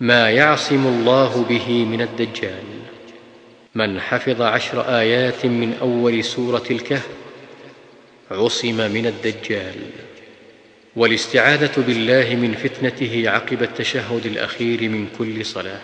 ما يعصم الله به من الدجال. من حفظ عشر آيات من أول سورة الكهف عصم من الدجال. والاستعاذة بالله من فتنته عقب التشهد الأخير من كل صلاة.